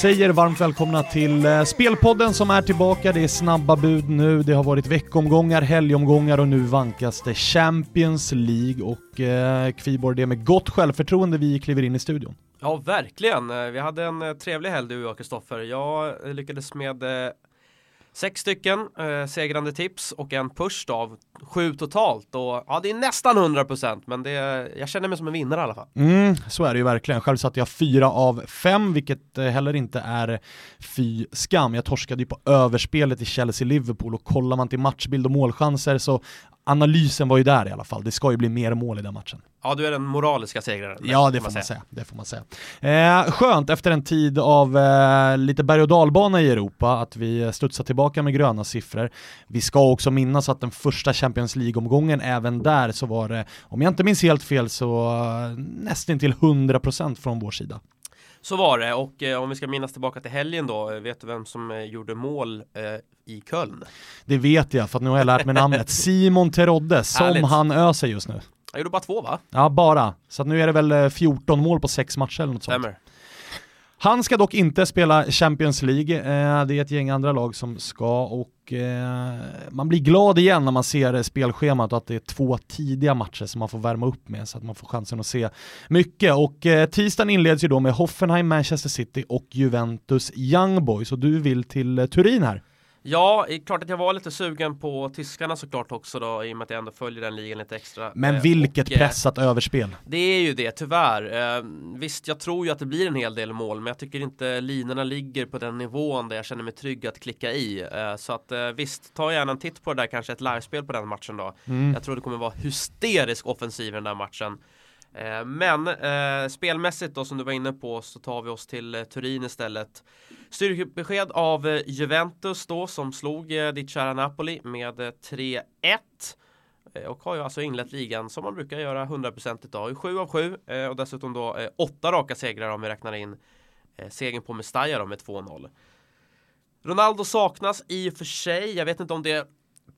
säger varmt välkomna till eh, Spelpodden som är tillbaka. Det är snabba bud nu, det har varit veckomgångar, helgomgångar och nu vankas det Champions League och eh, Kviborg, det är med gott självförtroende vi kliver in i studion. Ja, verkligen. Eh, vi hade en eh, trevlig helg du och jag Kristoffer. Jag lyckades med Sex stycken eh, segrande tips och en push då av sju totalt och ja det är nästan 100% men det, jag känner mig som en vinnare i alla fall. Mm, så är det ju verkligen. Själv satte jag fyra av fem vilket eh, heller inte är fy skam. Jag torskade ju på överspelet i Chelsea-Liverpool och kollar man till matchbild och målchanser så analysen var ju där i alla fall. Det ska ju bli mer mål i den matchen. Ja, du är den moraliska segraren. Ja, det får man, säga. Det får man säga. Eh, skönt efter en tid av eh, lite berg och dalbana i Europa att vi studsar tillbaka med gröna siffror. Vi ska också minnas att den första Champions League-omgången, även där så var det, om jag inte minns helt fel, så uh, nästan till 100% från vår sida. Så var det och eh, om vi ska minnas tillbaka till helgen då, eh, vet du vem som eh, gjorde mål eh, i Köln? Det vet jag för att nu har jag lärt mig namnet. Simon Terodde, som Härligt. han öser just nu. Han gjorde bara två va? Ja, bara. Så nu är det väl 14 mål på sex matcher eller något sånt. Stämmer. Han ska dock inte spela Champions League, eh, det är ett gäng andra lag som ska och eh, man blir glad igen när man ser spelschemat och att det är två tidiga matcher som man får värma upp med så att man får chansen att se mycket. Och eh, tisdagen inleds ju då med Hoffenheim, Manchester City och Juventus Young Boys och du vill till eh, Turin här. Ja, det är klart att jag var lite sugen på tyskarna såklart också då i och med att jag ändå följer den ligan lite extra. Men eh, vilket och, eh, pressat eh, överspel. Det är ju det, tyvärr. Eh, visst, jag tror ju att det blir en hel del mål, men jag tycker inte linorna ligger på den nivån där jag känner mig trygg att klicka i. Eh, så att eh, visst, ta gärna en titt på det där, kanske ett livespel på den matchen då. Mm. Jag tror det kommer vara hysterisk offensiv i den där matchen. Eh, men eh, spelmässigt då som du var inne på så tar vi oss till eh, Turin istället. Styrkebesked av eh, Juventus då som slog eh, ditt kära Napoli med eh, 3-1 eh, och har ju alltså inlett ligan som man brukar göra 100% idag. 7 av 7 eh, och dessutom då eh, 8 raka segrar om vi räknar in eh, segern på Mestalla då med 2-0. Ronaldo saknas i och för sig. Jag vet inte om det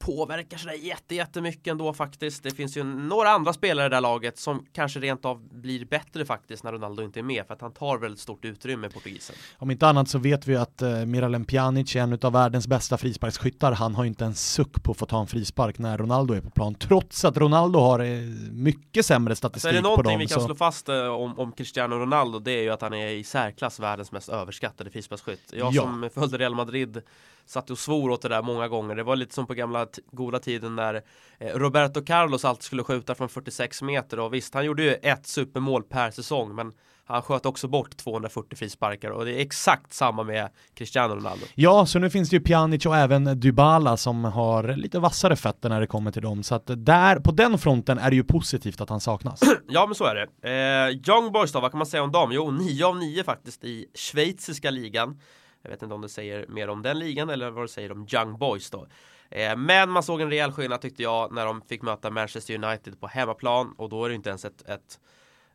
påverkar sådär jätte, jättemycket ändå faktiskt. Det finns ju några andra spelare i det här laget som kanske rent av blir bättre faktiskt när Ronaldo inte är med för att han tar väldigt stort utrymme på portugisen. Om inte annat så vet vi att uh, Miralem Pjanic är en av världens bästa frisparksskyttar. Han har inte en suck på att få ta en frispark när Ronaldo är på plan, trots att Ronaldo har uh, mycket sämre statistik på dem. Så är det någonting vi kan så... slå fast uh, om, om Cristiano Ronaldo, det är ju att han är i särklass världens mest överskattade frisparksskytt. Jag ja. som följde Real Madrid satt och svor åt det där många gånger. Det var lite som på gamla goda tiden när eh, Roberto Carlos alltid skulle skjuta från 46 meter och visst, han gjorde ju ett supermål per säsong, men han sköt också bort 240 frisparkar och det är exakt samma med Cristiano Ronaldo. Ja, så nu finns det ju Pjanic och även Dybala som har lite vassare fötter när det kommer till dem. Så att där, på den fronten är det ju positivt att han saknas. ja, men så är det. Eh, Young Boys då, vad kan man säga om dem? Jo, 9 av 9 faktiskt i schweiziska ligan. Jag vet inte om det säger mer om den ligan eller vad det säger om Young Boys då. Eh, men man såg en rejäl skillnad tyckte jag när de fick möta Manchester United på hemmaplan och då är det inte ens ett, ett,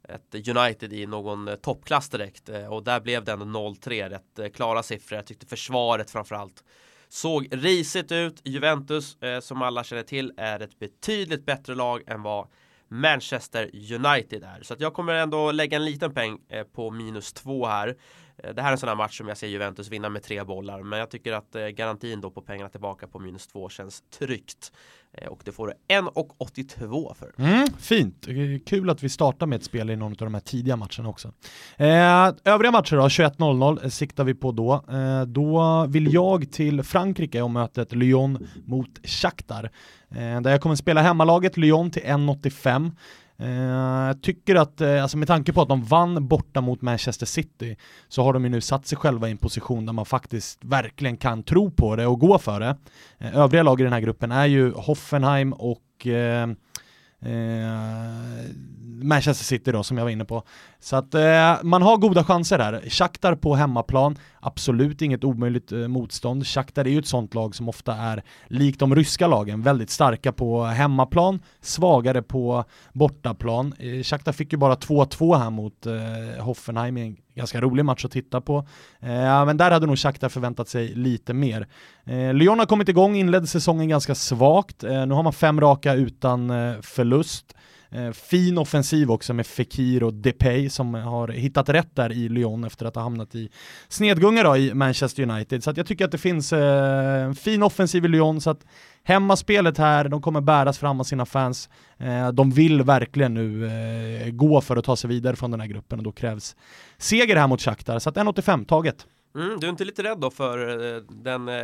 ett United i någon eh, toppklass direkt eh, och där blev det ändå 0-3 rätt klara siffror. Jag tyckte försvaret framförallt såg risigt ut. Juventus som alla känner till är ett betydligt bättre lag än vad Manchester United är. Så att jag kommer ändå lägga en liten peng på minus två här. Eh, det här är en sån här match som jag ser Juventus vinna med tre bollar, men jag tycker att eh, garantin då på pengarna tillbaka på minus två känns tryggt. Eh, och det får du 1,82 för. Mm, fint, kul att vi startar med ett spel i någon av de här tidiga matcherna också. Eh, övriga matcher då, 21.00 siktar vi på då. Eh, då vill jag till Frankrike och mötet Lyon mot Shakhtar. Eh, där jag kommer spela hemmalaget Lyon till 1,85. Jag tycker att, eh, alltså med tanke på att de vann borta mot Manchester City, så har de ju nu satt sig själva i en position där man faktiskt verkligen kan tro på det och gå för det. Eh, övriga lag i den här gruppen är ju Hoffenheim och Eh, Manchester City då som jag var inne på. Så att eh, man har goda chanser där. Shakhtar på hemmaplan, absolut inget omöjligt eh, motstånd. Shakhtar är ju ett sånt lag som ofta är, likt de ryska lagen, väldigt starka på hemmaplan, svagare på bortaplan. Eh, Shakhtar fick ju bara 2-2 här mot eh, Hoffenheim i en ganska rolig match att titta på. Eh, men där hade nog Shakhtar förväntat sig lite mer. Eh, Lyon har kommit igång, inledde säsongen ganska svagt. Eh, nu har man fem raka utan eh, förlust. Eh, fin offensiv också med Fekir och Depay som har hittat rätt där i Lyon efter att ha hamnat i snedgunga då i Manchester United. Så jag tycker att det finns eh, en fin offensiv i Lyon så att hemmaspelet här, de kommer bäras fram av sina fans. Eh, de vill verkligen nu gå för att ta sig vidare från den här gruppen och då krävs seger här mot Shakhtar. Så att 1,85 taget. Mm, du är inte lite rädd då för eh, den, eh,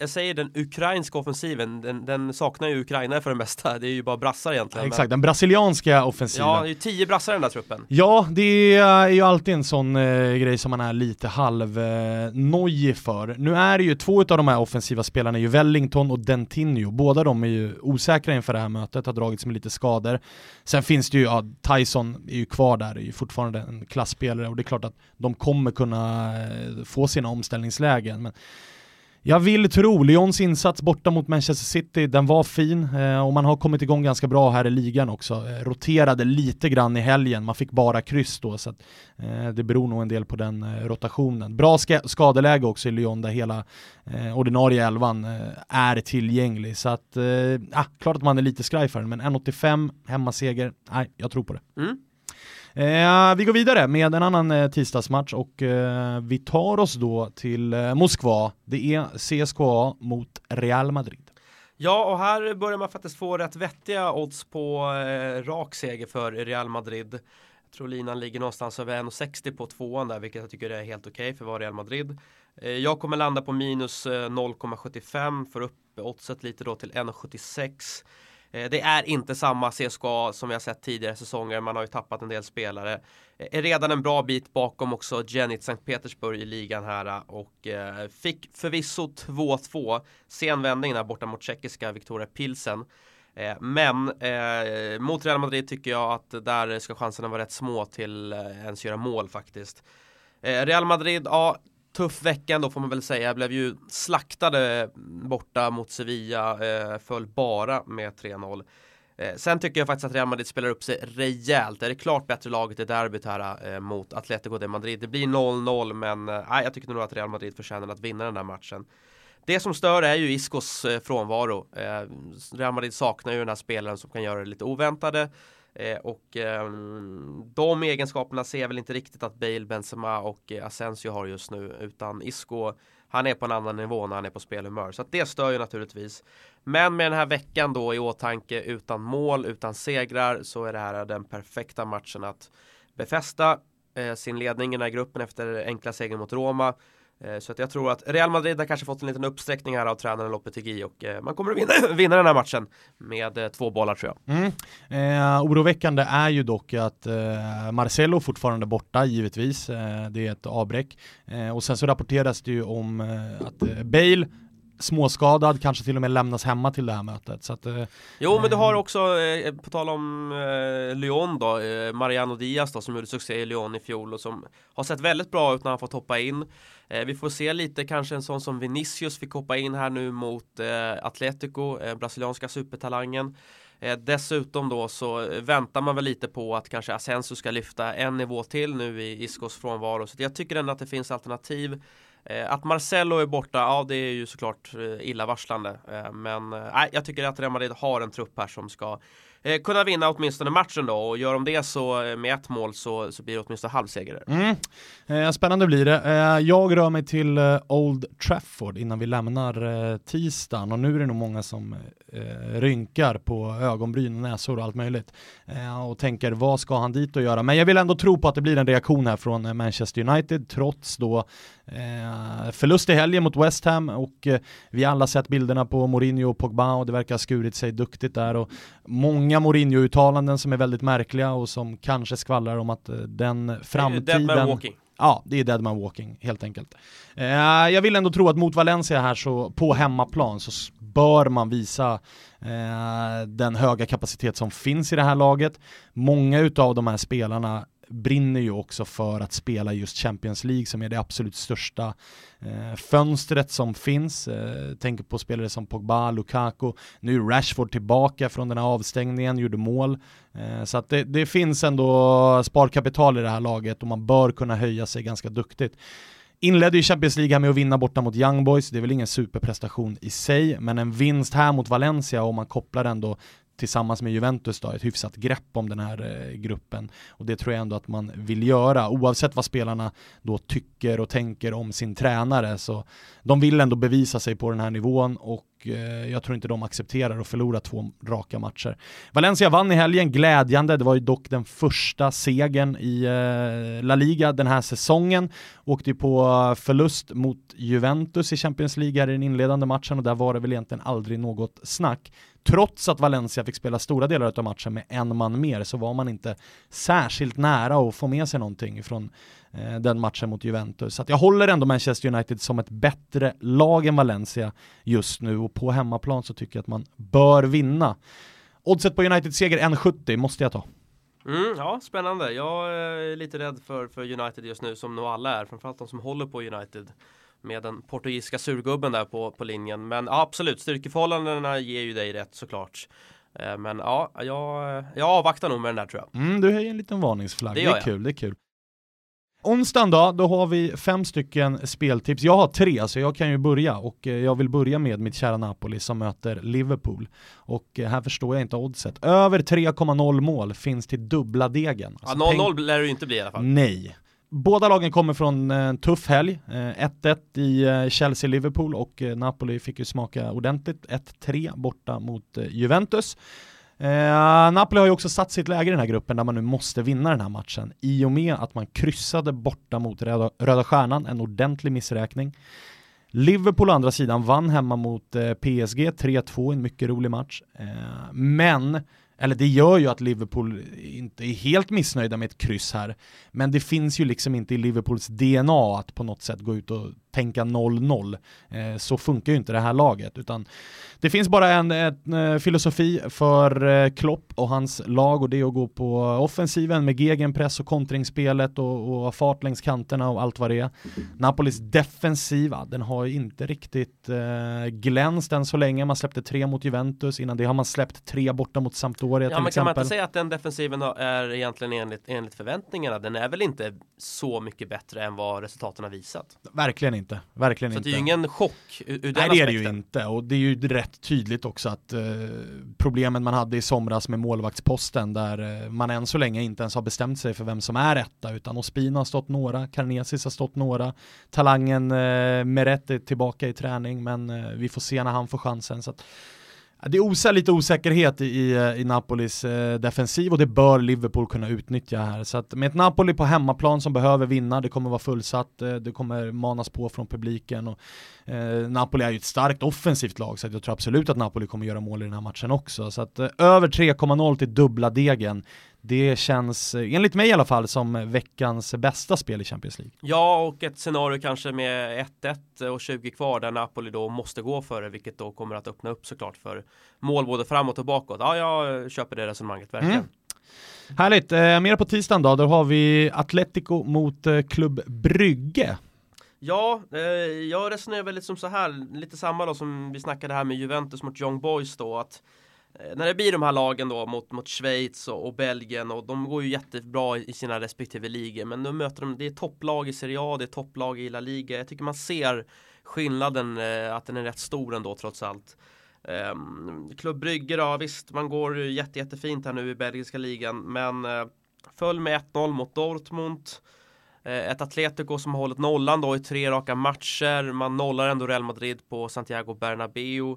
jag säger, den ukrainska offensiven, den, den, saknar ju Ukraina för det mesta, det är ju bara brassar egentligen. Ja, exakt, den brasilianska offensiven. Ja, det är ju tio brassar i den där truppen. Ja, det är ju alltid en sån eh, grej som man är lite halv eh, för. Nu är det ju två av de här offensiva spelarna, ju Wellington och Dentinho, båda de är ju osäkra inför det här mötet, har dragits med lite skador. Sen finns det ju, ja, Tyson är ju kvar där, är ju fortfarande en klassspelare och det är klart att de kommer kunna eh, få sina omställningslägen. Men jag vill tro, Lyons insats borta mot Manchester City, den var fin eh, och man har kommit igång ganska bra här i ligan också. Eh, roterade lite grann i helgen, man fick bara kryss då så att, eh, det beror nog en del på den eh, rotationen. Bra ska skadeläge också i Lyon där hela eh, ordinarie elvan eh, är tillgänglig så att, eh, ah, klart att man är lite skraj för den men 1,85 hemmaseger, nej jag tror på det. Mm. Eh, vi går vidare med en annan eh, tisdagsmatch och eh, vi tar oss då till eh, Moskva. Det är CSKA mot Real Madrid. Ja, och här börjar man faktiskt få rätt vettiga odds på eh, rak seger för Real Madrid. Jag tror linan ligger någonstans över 1,60 på tvåan där, vilket jag tycker är helt okej okay för att vara Real Madrid. Eh, jag kommer landa på minus eh, 0,75 för upp oddset lite då till 1,76. Eh, det är inte samma CSKA som vi har sett tidigare säsonger. Man har ju tappat en del spelare. Eh, är redan en bra bit bakom också Zenit Sankt Petersburg i ligan här eh, och fick förvisso 2-2. Sen vändning där borta mot tjeckiska Victoria Pilsen. Men eh, mot Real Madrid tycker jag att där ska chanserna vara rätt små till ens göra mål faktiskt. Real Madrid, ja tuff vecka ändå får man väl säga. Jag blev ju slaktade borta mot Sevilla, eh, föll bara med 3-0. Eh, sen tycker jag faktiskt att Real Madrid spelar upp sig rejält. Det är det klart bättre laget i derbyt här eh, mot Atletico de Madrid. Det blir 0-0 men eh, jag tycker nog att Real Madrid förtjänar att vinna den här matchen. Det som stör är ju Iskos eh, frånvaro. Eh, Real Madrid saknar ju den här spelaren som kan göra det lite oväntade. Eh, och ehm, de egenskaperna ser jag väl inte riktigt att Bale, Benzema och eh, Asensio har just nu utan Isco han är på en annan nivå när han är på spelhumör så att det stör ju naturligtvis. Men med den här veckan då i åtanke utan mål, utan segrar så är det här den perfekta matchen att befästa eh, sin ledning i den här gruppen efter enkla seger mot Roma Eh, så att jag tror att Real Madrid har kanske fått en liten uppsträckning här av tränaren Lopetegui och eh, man kommer att vinna, vinna den här matchen med eh, två bollar tror jag. Mm. Eh, oroväckande är ju dock att eh, Marcelo fortfarande borta givetvis. Eh, det är ett avbräck. och sen så rapporteras det ju om att Bale småskadad, kanske till och med lämnas hemma till det här mötet. Så att, eh, jo, men du har också, eh, på tal om eh, Lyon då, eh, Mariano Diaz då, som gjorde succé i Lyon i fjol och som har sett väldigt bra ut när han fått hoppa in. Eh, vi får se lite kanske en sån som Vinicius fick hoppa in här nu mot eh, Atletico, eh, brasilianska supertalangen. Eh, dessutom då så väntar man väl lite på att kanske Asensio ska lyfta en nivå till nu i Iscos frånvaro. Så jag tycker ändå att det finns alternativ. Eh, att Marcelo är borta, ja det är ju såklart eh, illavarslande. Eh, men nej, jag tycker att Real Madrid har en trupp här som ska eh, kunna vinna åtminstone matchen då och gör de det så eh, med ett mål så, så blir det åtminstone halvseger. Mm. Eh, spännande blir det. Eh, jag rör mig till eh, Old Trafford innan vi lämnar eh, tisdagen och nu är det nog många som eh, rynkar på ögonbryn, näsor och allt möjligt eh, och tänker vad ska han dit och göra? Men jag vill ändå tro på att det blir en reaktion här från eh, Manchester United trots då förlust i helgen mot West Ham och vi alla sett bilderna på Mourinho och Pogba och det verkar ha skurit sig duktigt där och många många Mourinho-uttalanden som är väldigt märkliga och som kanske skvallrar om att eh, den framtiden... Dead man walking. Ja, det är dead man walking helt enkelt. Eh, jag vill ändå tro att mot Valencia här så på hemmaplan så bör man visa eh, den höga kapacitet som finns i det här laget. Många utav de här spelarna brinner ju också för att spela just Champions League som är det absolut största eh, fönstret som finns. Eh, tänker på spelare som Pogba, Lukaku, nu är Rashford tillbaka från den här avstängningen, gjorde mål. Eh, så att det, det finns ändå sparkapital i det här laget och man bör kunna höja sig ganska duktigt. Inledde ju Champions League här med att vinna borta mot Young Boys, det är väl ingen superprestation i sig, men en vinst här mot Valencia och man kopplar ändå tillsammans med Juventus då, ett hyfsat grepp om den här eh, gruppen. Och det tror jag ändå att man vill göra, oavsett vad spelarna då tycker och tänker om sin tränare. Så de vill ändå bevisa sig på den här nivån och eh, jag tror inte de accepterar att förlora två raka matcher. Valencia vann i helgen, glädjande, det var ju dock den första segern i eh, La Liga den här säsongen. Åkte ju på eh, förlust mot Juventus i Champions League här i den inledande matchen och där var det väl egentligen aldrig något snack. Trots att Valencia fick spela stora delar av matchen med en man mer så var man inte särskilt nära att få med sig någonting från eh, den matchen mot Juventus. Så jag håller ändå Manchester United som ett bättre lag än Valencia just nu och på hemmaplan så tycker jag att man bör vinna. Oddset på United seger 1,70 måste jag ta. Mm, ja, spännande. Jag eh, är lite rädd för, för United just nu som nog alla är, framförallt de som håller på United med den portugisiska surgubben där på, på linjen. Men ja, absolut, styrkeförhållandena ger ju dig rätt såklart. Eh, men ja, jag, jag avvaktar nog med den där tror jag. Mm, du höjer en liten varningsflagg, det, det är kul, det är kul. Onsdagen då, då har vi fem stycken speltips. Jag har tre, så jag kan ju börja och eh, jag vill börja med mitt kära Napoli som möter Liverpool. Och eh, här förstår jag inte oddset. Över 3,0 mål finns till dubbla degen. Alltså ja, 0-0 lär det ju inte bli i alla fall. Nej. Båda lagen kommer från en tuff helg. Eh, 1-1 i eh, Chelsea-Liverpool och Napoli fick ju smaka ordentligt. 1-3 borta mot Juventus. Eh, Napoli har ju också satt sitt läge i den här gruppen där man nu måste vinna den här matchen i och med att man kryssade borta mot Röda, Röda Stjärnan, en ordentlig missräkning. Liverpool å andra sidan vann hemma mot eh, PSG 3-2, en mycket rolig match. Eh, men eller det gör ju att Liverpool inte är helt missnöjda med ett kryss här. Men det finns ju liksom inte i Liverpools DNA att på något sätt gå ut och tänka 0-0. Eh, så funkar ju inte det här laget, utan det finns bara en, en, eh, filosofi för eh, Klopp och hans lag och det är att gå på offensiven med gegenpress och kontringsspelet och, och fart längs kanterna och allt vad det är. Napolis defensiva, den har ju inte riktigt eh, glänst än så länge. Man släppte tre mot Juventus, innan det har man släppt tre borta mot Sampdoria ja, till men exempel. Kan man inte säga att den defensiven är egentligen enligt, enligt förväntningarna? Den är väl inte så mycket bättre än vad resultaten har visat? Verkligen inte, verkligen så inte. det är ju ingen chock ur, ur Nej, det är det ju inte och det är ju rätt tydligt också att eh, problemen man hade i somras med målvaktsposten där eh, man än så länge inte ens har bestämt sig för vem som är etta utan Ospina har stått några, Karnesis har stått några, talangen eh, Meret är tillbaka i träning men eh, vi får se när han får chansen. Så att, det osar lite osäkerhet i, eh, i Napolis eh, defensiv och det bör Liverpool kunna utnyttja här. Så att med ett Napoli på hemmaplan som behöver vinna, det kommer vara fullsatt, eh, det kommer manas på från publiken. Och, eh, Napoli är ju ett starkt offensivt lag så jag tror absolut att Napoli kommer göra mål i den här matchen också. Så att eh, över 3,0 till dubbla degen, det känns, eh, enligt mig i alla fall, som veckans bästa spel i Champions League. Ja, och ett scenario kanske med 1-1 och 20 kvar där Napoli då måste gå för det, vilket då kommer att öppna upp såklart för mål både framåt och bakåt. Ja, jag köper det resonemanget verkligen. Mm. Härligt, eh, mer på tisdagen då, då har vi Atletico mot eh, Klubb Brygge. Ja, eh, jag resonerar väl lite som så här, lite samma då som vi snackade här med Juventus mot Young Boys då, att Eh, Eh, när det blir de här lagen då mot, mot Schweiz och, och, Belgien och de går ju jättebra i, sina respektive ligor men nu möter de, det är topplag i Serie A, det är topplag i La Liga. Jag tycker man ser skillnaden, eh, att den är rätt stor ändå trots allt. Ehm, um, Klubb Brygge då, visst man går jätte, jättefint här nu i belgiska ligan men eh, föll med 1-0 mot Dortmund. Eh, ett Atletico som har hållit nollan då i tre raka matcher. Man nollar ändå Real Madrid på Santiago Bernabéu.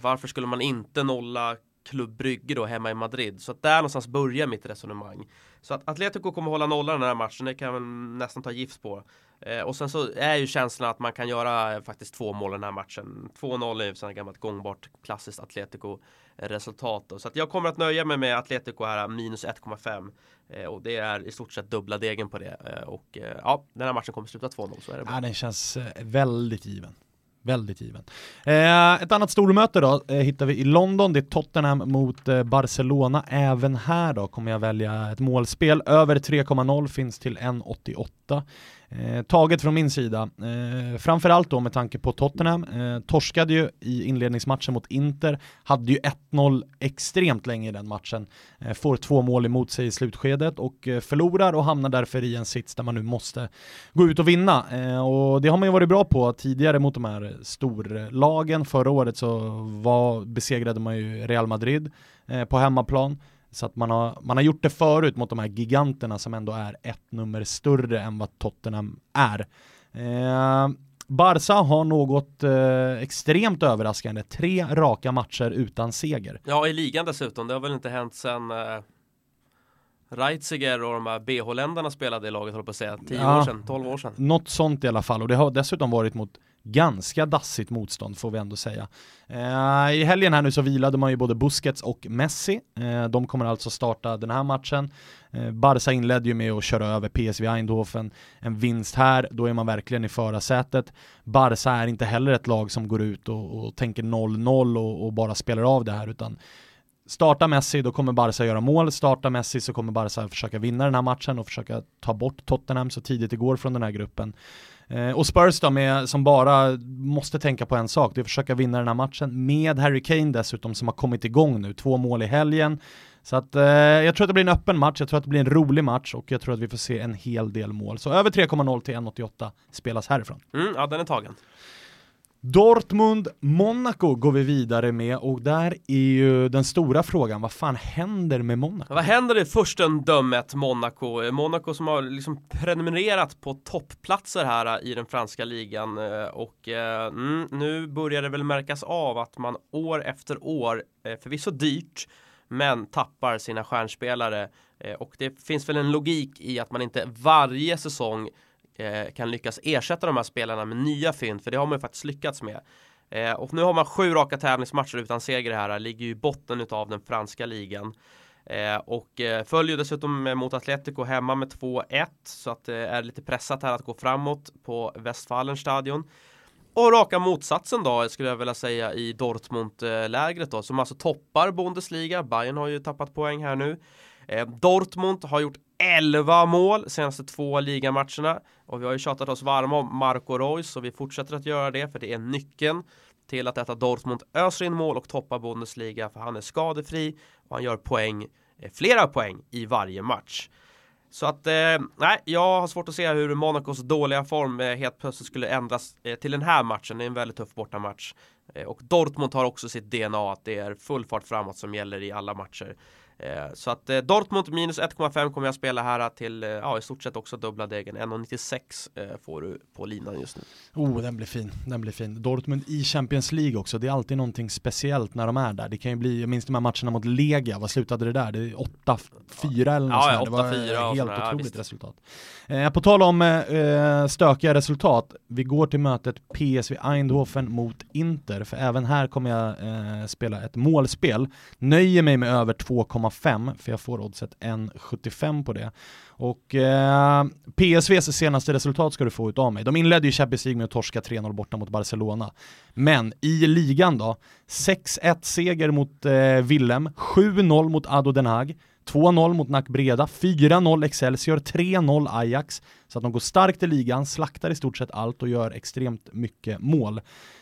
Varför skulle man inte nolla Klubb Brygge då hemma i Madrid. Så att där någonstans börjar mitt resonemang. Så att Atletico kommer hålla nollan den här matchen, det kan jag nästan ta gift på. Eh, och sen så är ju känslan att man kan göra eh, faktiskt två mål den här matchen. 2-0 är ju ett gammalt gångbart klassiskt Atletico resultat. Då. Så att jag kommer att nöja mig med Atletico här minus 1,5. Eh, och det är i stort sett dubbla degen på det. Eh, och eh, ja, den här matchen kommer sluta 2-0 så är det bara. Ja, den känns eh, väldigt given. Väldigt given. Eh, ett annat stormöte då eh, hittar vi i London, det är Tottenham mot eh, Barcelona. Även här då kommer jag välja ett målspel. Över 3,0 finns till 1,88. Eh, taget från min sida, eh, framförallt då med tanke på Tottenham, eh, torskade ju i inledningsmatchen mot Inter, hade ju 1-0 extremt länge i den matchen, eh, får två mål emot sig i slutskedet och eh, förlorar och hamnar därför i en sits där man nu måste gå ut och vinna. Eh, och det har man ju varit bra på tidigare mot de här storlagen, förra året så var, besegrade man ju Real Madrid eh, på hemmaplan, så att man har, man har gjort det förut mot de här giganterna som ändå är ett nummer större än vad Tottenham är. Eh, Barca har något eh, extremt överraskande, tre raka matcher utan seger. Ja, i ligan dessutom. Det har väl inte hänt sedan eh, Reitziger och de här BH-länderna spelade i laget, håller på att säga. 10 ja, år sedan, 12 år sedan. Något sånt i alla fall, och det har dessutom varit mot ganska dassigt motstånd får vi ändå säga. Eh, I helgen här nu så vilade man ju både Busquets och Messi. Eh, de kommer alltså starta den här matchen. Eh, Barca inledde ju med att köra över PSV Eindhoven. En vinst här, då är man verkligen i förarsätet. Barca är inte heller ett lag som går ut och, och tänker 0-0 och, och bara spelar av det här utan Starta Messi, då kommer Barca göra mål. Starta Messi så kommer Barca försöka vinna den här matchen och försöka ta bort Tottenham så tidigt det går från den här gruppen. Eh, och Spurs då, med, som bara måste tänka på en sak, det är att försöka vinna den här matchen med Harry Kane dessutom som har kommit igång nu, två mål i helgen. Så att eh, jag tror att det blir en öppen match, jag tror att det blir en rolig match och jag tror att vi får se en hel del mål. Så över 3,0 till 1,88 spelas härifrån. Mm, ja, den är tagen. Dortmund, Monaco går vi vidare med och där är ju den stora frågan, vad fan händer med Monaco? Vad händer i furstendömet Monaco? Eh, Monaco som har liksom prenumererat på toppplatser här eh, i den franska ligan eh, och mm, nu börjar det väl märkas av att man år efter år, förvisso dyrt, men tappar sina stjärnspelare och det finns väl en logik i att man inte varje säsong eh, kan lyckas ersätta de här spelarna med nya fynd, för det har man ju faktiskt lyckats med. Eh, och nu har man sju raka tävlingsmatcher utan seger här, ligger ju i botten av den franska ligan. Eh, och eh, följer dessutom mot Atletico hemma med 2-1 så att det är lite pressat här att gå framåt på Westfalenstadion. Och raka motsatsen då skulle jag vilja säga i Dortmund-lägret då som alltså toppar Bundesliga. Bayern har ju tappat poäng här nu. Eh, Dortmund har gjort 11 mål senaste två ligamatcherna och vi har ju tjatat oss varma om Marco Reus och vi fortsätter att göra det för det är nyckeln till att detta Dortmund öser in mål och toppar Bundesliga för han är skadefri och han gör poäng, eh, flera poäng i varje match. Så att, eh, nej, jag har svårt att se hur Monacos dåliga form eh, helt plötsligt skulle ändras eh, till den här matchen. Det är en väldigt tuff bortamatch. Eh, och Dortmund har också sitt DNA att det är full fart framåt som gäller i alla matcher. Eh, så att eh, Dortmund minus 1,5 kommer jag spela här till eh, ja, i stort sett också dubbla degen. 1,96 får du på linan just nu. Oh, den blir fin. Den blir fin. Dortmund i Champions League också. Det är alltid någonting speciellt när de är där. Det kan ju bli, jag minns de här matcherna mot Legia. Vad slutade det där? Det är 8-4 eller något ja, ja, Det var helt sådär, otroligt ja, resultat. Eh, på tal om eh, stökiga resultat. Vi går till mötet PSV Eindhoven mot Inter. För även här kommer jag eh, spela ett målspel. Nöjer mig med över 2,5 1,5 för jag får oddset 1,75 på det. Och eh, PSVs senaste resultat ska du få ut av mig. De inledde ju Champions League med att torska 3-0 borta mot Barcelona. Men i ligan då, 6-1 seger mot eh, Willem, 7-0 mot Ado Den Haag, 2-0 mot Nack Breda, 4-0 Excelsior, 3-0 Ajax. Så att de går starkt i ligan, slaktar i stort sett allt och gör extremt mycket mål.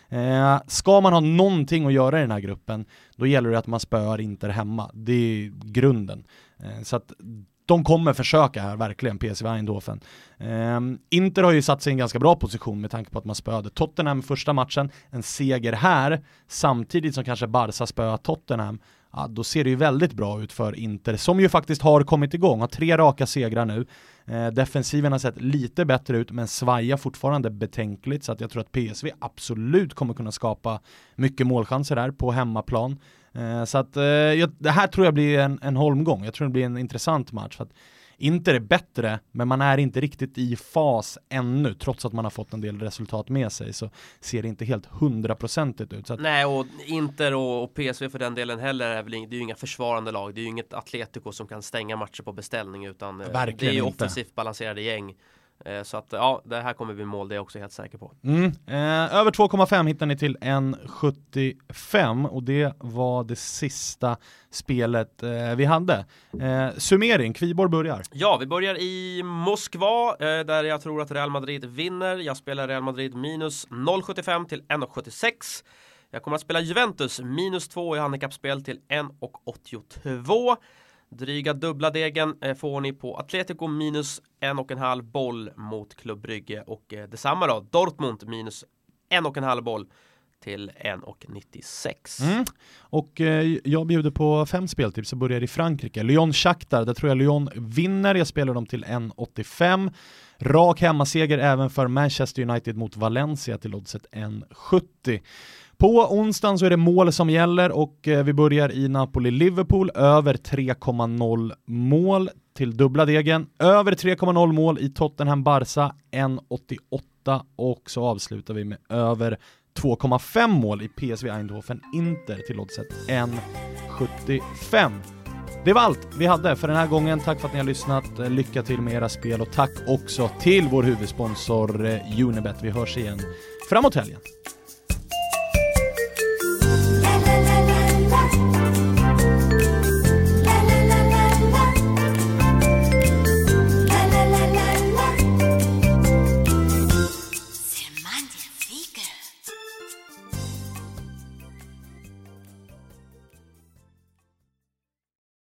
Eh, ska man ha någonting att göra i den här gruppen, då gäller det att man spöar Inter hemma. Det är grunden. Eh, så att de kommer försöka här, verkligen, PSV Eindhoven. Eh, Inter har ju satt sig i en ganska bra position med tanke på att man spöade Tottenham första matchen, en seger här, samtidigt som kanske Barca spöar Tottenham, ja, då ser det ju väldigt bra ut för Inter, som ju faktiskt har kommit igång, har tre raka segrar nu. Eh, defensiven har sett lite bättre ut, men svajar fortfarande betänkligt, så att jag tror att PSV absolut kommer kunna skapa mycket målchanser där på hemmaplan. Eh, så att eh, det här tror jag blir en, en holmgång, jag tror det blir en intressant match. För att Inter är bättre, men man är inte riktigt i fas ännu, trots att man har fått en del resultat med sig, så ser det inte helt hundraprocentigt ut. Att... Nej, och Inter och, och, PSV för den delen heller är väl det är ju inga försvarande lag, det är ju inget Atletico som kan stänga matcher på beställning, utan Verkligen det är ju inte. offensivt balanserade gäng. Eh, så att ja, det här kommer bli mål, det är jag också helt säker på. Mm. Eh, över 2,5 hittar ni till 1,75 och det var det sista spelet eh, vi hade. Eh, summering, Kviborg börjar. Ja, vi börjar i Moskva eh, där jag tror att Real Madrid vinner. Jag spelar Real Madrid minus 0,75 till 1,76. Jag kommer att spela Juventus minus 2 i handikappspel till 1,82. Dryga dubbla degen eh, får ni på Atletico minus en och en halv boll mot Klubb Brygge och eh, detsamma då Dortmund minus en och en halv boll till 1,96. Mm. Och eh, jag bjuder på fem speltips och börjar i Frankrike. Lyon Shakhtar, där tror jag Lyon vinner. Jag spelar dem till 1,85. Rak hemmaseger även för Manchester United mot Valencia till oddset 1,70. På onsdagen så är det mål som gäller och eh, vi börjar i Napoli-Liverpool, över 3,0 mål till dubbla degen, över 3,0 mål i Tottenham-Barca, 1,88 och så avslutar vi med över 2,5 mål i PSV Eindhoven Inter till oddset 1,75. Det var allt vi hade för den här gången. Tack för att ni har lyssnat. Lycka till med era spel och tack också till vår huvudsponsor eh, Unibet. Vi hörs igen framåt helgen.